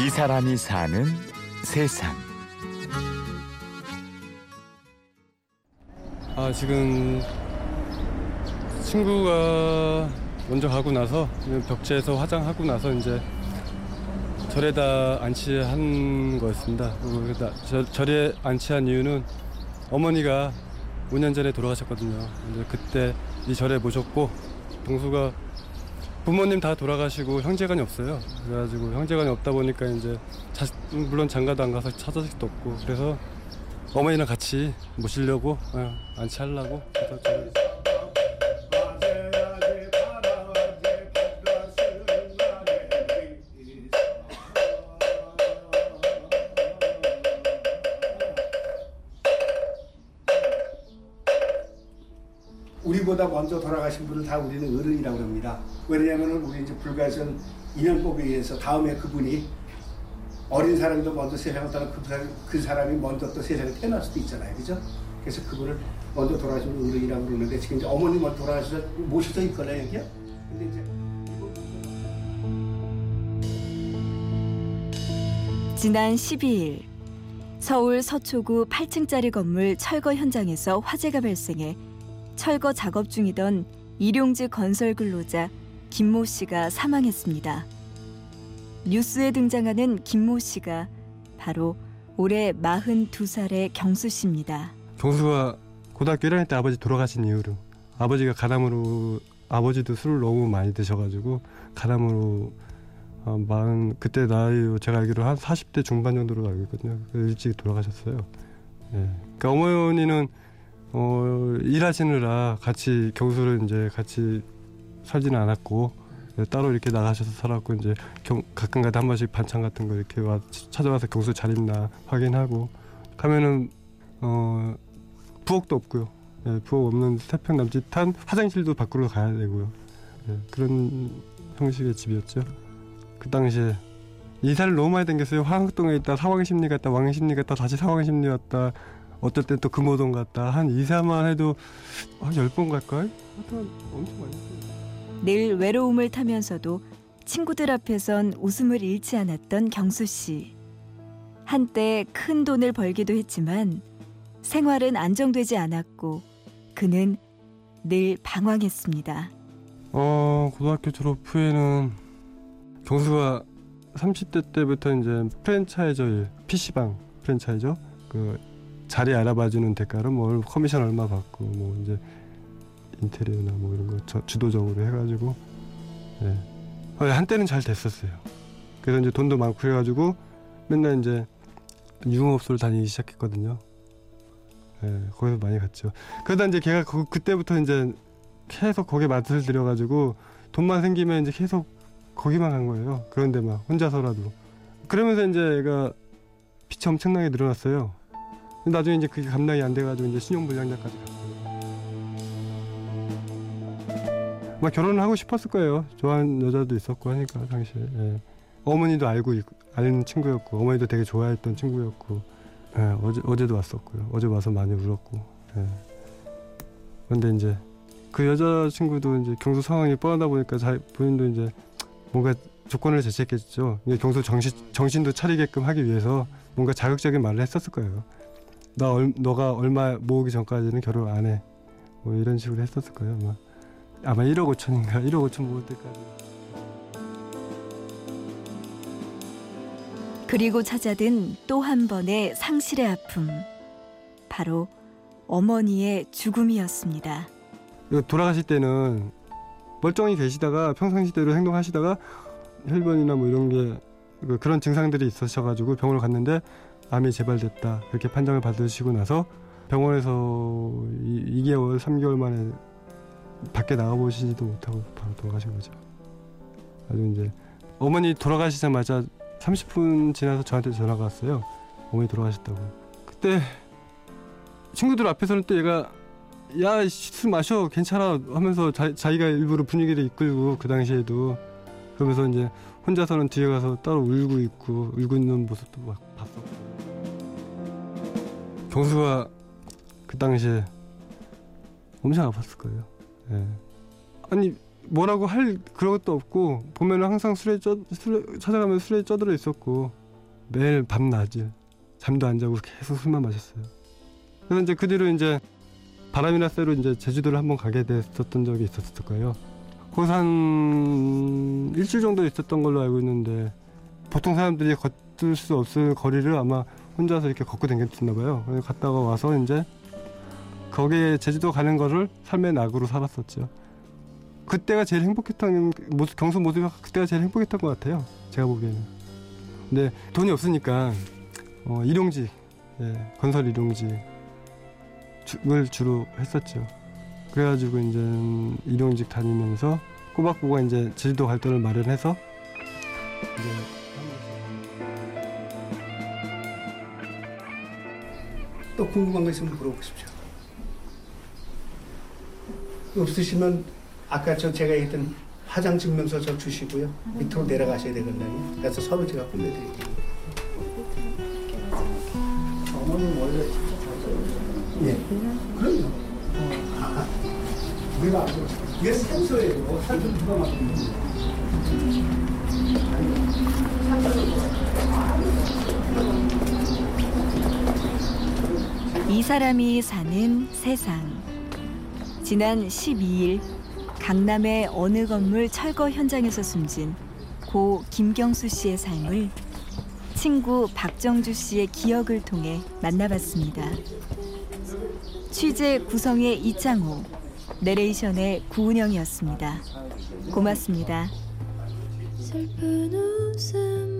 이 사람이 사는 세상. 아 지금 친구가 먼저 가고 나서 벽지에서 화장하고 나서 이제 절에다 안치한 거였습니다. 나- 저- 절에 안치한 이유는 어머니가 5년 전에 돌아가셨거든요. 이제 그때 이 절에 모셨고 동수가 부모님 다 돌아가시고 형제간이 없어요. 그래가지고 형제간이 없다 보니까 이제 자, 물론 장가도 안 가서 찾아식도 없고 그래서 어머니랑 같이 모시려고 어, 안치하려고 우리보다 먼저 돌아가신 분을 다 우리는 어른이라고 합니다. 왜냐하면 우리 이제 불가전 인연법에 의해서 다음에 그분이 어린 사람도 먼저 세상을 떠나 그, 그 사람이 먼저 또 세상에 태어날 수도 있잖아요. 그죠? 그래서 그분을 먼저 돌아가신 분 어른이라고 그러는데 지금 이제 어머니 먼저 돌아가셔서 모셔져 있거나 여기요. 근데 이제 지난 12일 서울 서초구 8층짜리 건물 철거 현장에서 화재가 발생해 철거 작업 중이던 일용직 건설 근로자 김모 씨가 사망했습니다. 뉴스에 등장하는 김모 씨가 바로 올해 42살의 경수 씨입니다. 경수가 고등학교 1학년 때 아버지 돌아가신 이후로 아버지가 가담으로 아버지도 술을 너무 많이 드셔가지고 가담으로 어, 마흔 그때 나이 제가 알기로 한 40대 중반 정도로 알고 있거든요. 그래서 일찍 돌아가셨어요. 예. 그러니까 어머니는 어, 일하시느라 같이 경수를 이제 같이 살지는 않았고 예, 따로 이렇게 나가셔서 살았고 이제 경, 가끔가다 한 번씩 반찬 같은 거 이렇게 와 찾아와서 경수 잘 있나 확인하고 가면은 어 부엌도 없고요. 예, 부엌 없는 세평 남짓한 화장실도 밖으로 가야 되고요. 예, 그런 형식의 집이었죠. 그 당시에 이사를 너무 많이 댕겼어요. 화학동에 있다 사왕심리 갔다 왕심리 갔다 다시 사왕심리 왔다 어떨 땐 또 금호동 갔다 한 이사만 해도 한열번 갈걸? 하여튼 엄청 많이 했어요. 늘 외로움을 타면서도 친구들 앞에선 웃음을 잃지 않았던 경수 씨. 한때 큰 돈을 벌기도 했지만 생활은 안정되지 않았고 그는 늘 방황했습니다. 어 고등학교 졸업 후에는 경수가 30대 때부터 이제 프랜차이저 일, PC방 프랜차이저 그 자리 알아봐주는 대가로 뭐 커미션 얼마 받고 뭐 이제 인테리어나 뭐 이런 거 저, 주도적으로 해가지고 예. 어, 한때는 잘 됐었어요. 그래서 이제 돈도 많고 그래가지고 맨날 이제 유흥업소를 다니기 시작했거든요. 예, 거기서 많이 갔죠. 그러다 이제 걔가 그, 그때부터 이제 계속 거기에 맛을 들여가지고 돈만 생기면 이제 계속 거기만 간 거예요. 그런데 막 혼자서라도. 그러면서 이제 얘가 빚이 엄청나게 늘어났어요. 나중에 이제 그게 감당이 안 돼가지고 이제 신용불량자까지. 막 결혼을 하고 싶었을 거예요. 좋아하는 여자도 있었고 하니까 당시에. 예. 어머니도 알고 있, 아는 친구였고 어머니도 되게 좋아했던 친구였고 예, 어제 어제도 왔었고요. 어제 와서 많이 울었고. 예. 근데 이제 그 여자 친구도 이제 경수 상황이 뻔하다 보니까 자, 본인도 이제 뭔가 조건을 제시했겠죠. 경수 정신 정신도 차리게끔 하기 위해서 뭔가 자극적인 말을 했었을 거예요. 나 얼, 너가 얼마 모으기 전까지는 결혼 안 해. 뭐 이런 식으로 했었을 거예요. 아마 아마 1억 5천인가 1억 5천 모을 때까지. 그리고 찾아든 또 한 번의 상실의 아픔. 바로 어머니의 죽음이었습니다. 그 돌아가실 때는 멀쩡히 계시다가 평상시대로 행동하시다가 혈변이나 뭐 이런 게그 그런 증상들이 있으셔가지고 병원을 갔는데 암이 재발됐다 이렇게 판정을 받으시고 나서 병원에서 이, 2개월 3개월 만에 밖에 나가 보시지도 못하고 바로 돌아가신 거죠. 아주 이제 어머니 돌아가시자마자 30분 지나서 저한테 전화가 왔어요. 어머니 돌아가셨다고. 그때 친구들 앞에서는 또 얘가 야술 마셔 괜찮아 하면서 자, 자기가 일부러 분위기를 이끌고 그 당시에도 그러면서 이제 혼자서는 뒤에 가서 따로 울고 있고 울고 있는 모습도 막 경수가 그 당시에 엄청 아팠을 거예요. 예. 아니 뭐라고 할 그런 것도 없고 보면은 항상 술에 쪄 술에 찾아가면 술에 쪄들어 있었고 매일 밤낮일 잠도 안 자고 계속 술만 마셨어요. 그래서 이제 그 뒤로 이제 바람이나 쇠로 이제 제주도를 한번 가게 됐었던 적이 있었을 거예요. 거기서 한 일주일 정도 있었던 걸로 알고 있는데 보통 사람들이 걷을 수 없을 거리를 아마 혼자서 이렇게 걷고 다녔나 봐요. 갔다가 와서 이제 거기에 제주도 가는 거를 삶의 낙으로 살았었죠. 그때가 제일 행복했던 모습, 경수 모습이 그때가 제일 행복했던 것 같아요. 제가 보기에는. 근데 돈이 없으니까 어, 일용직, 예, 건설 일용직을 주로 했었죠. 그래가지고 이제 일용직 다니면서 꼬박꼬박 이제 제주도 갈 돈을 마련해서 이제 또 궁금한 거 있으면 물어보십시오. 없으시면 아까 저 제가 얘기했던 화장 증명서 저 주시고요. 밑으로 내려가셔야 되거든요. 그래서 서로 제가 보내드릴게요. 어머님 원래 예, 그럼요. 아, 우리가. 이게 산소예요. 산소 누가 만드는 거예요? 사람이 사는 세상. 지난 12일 강남의 어느 건물 철거 현장에서 숨진 고 김경수 씨의 삶을 친구 박정주 씨의 기억을 통해 만나봤습니다. 취재 구성의 이창호, 내레이션의 구은영이었습니다. 고맙습니다. 슬픈 웃음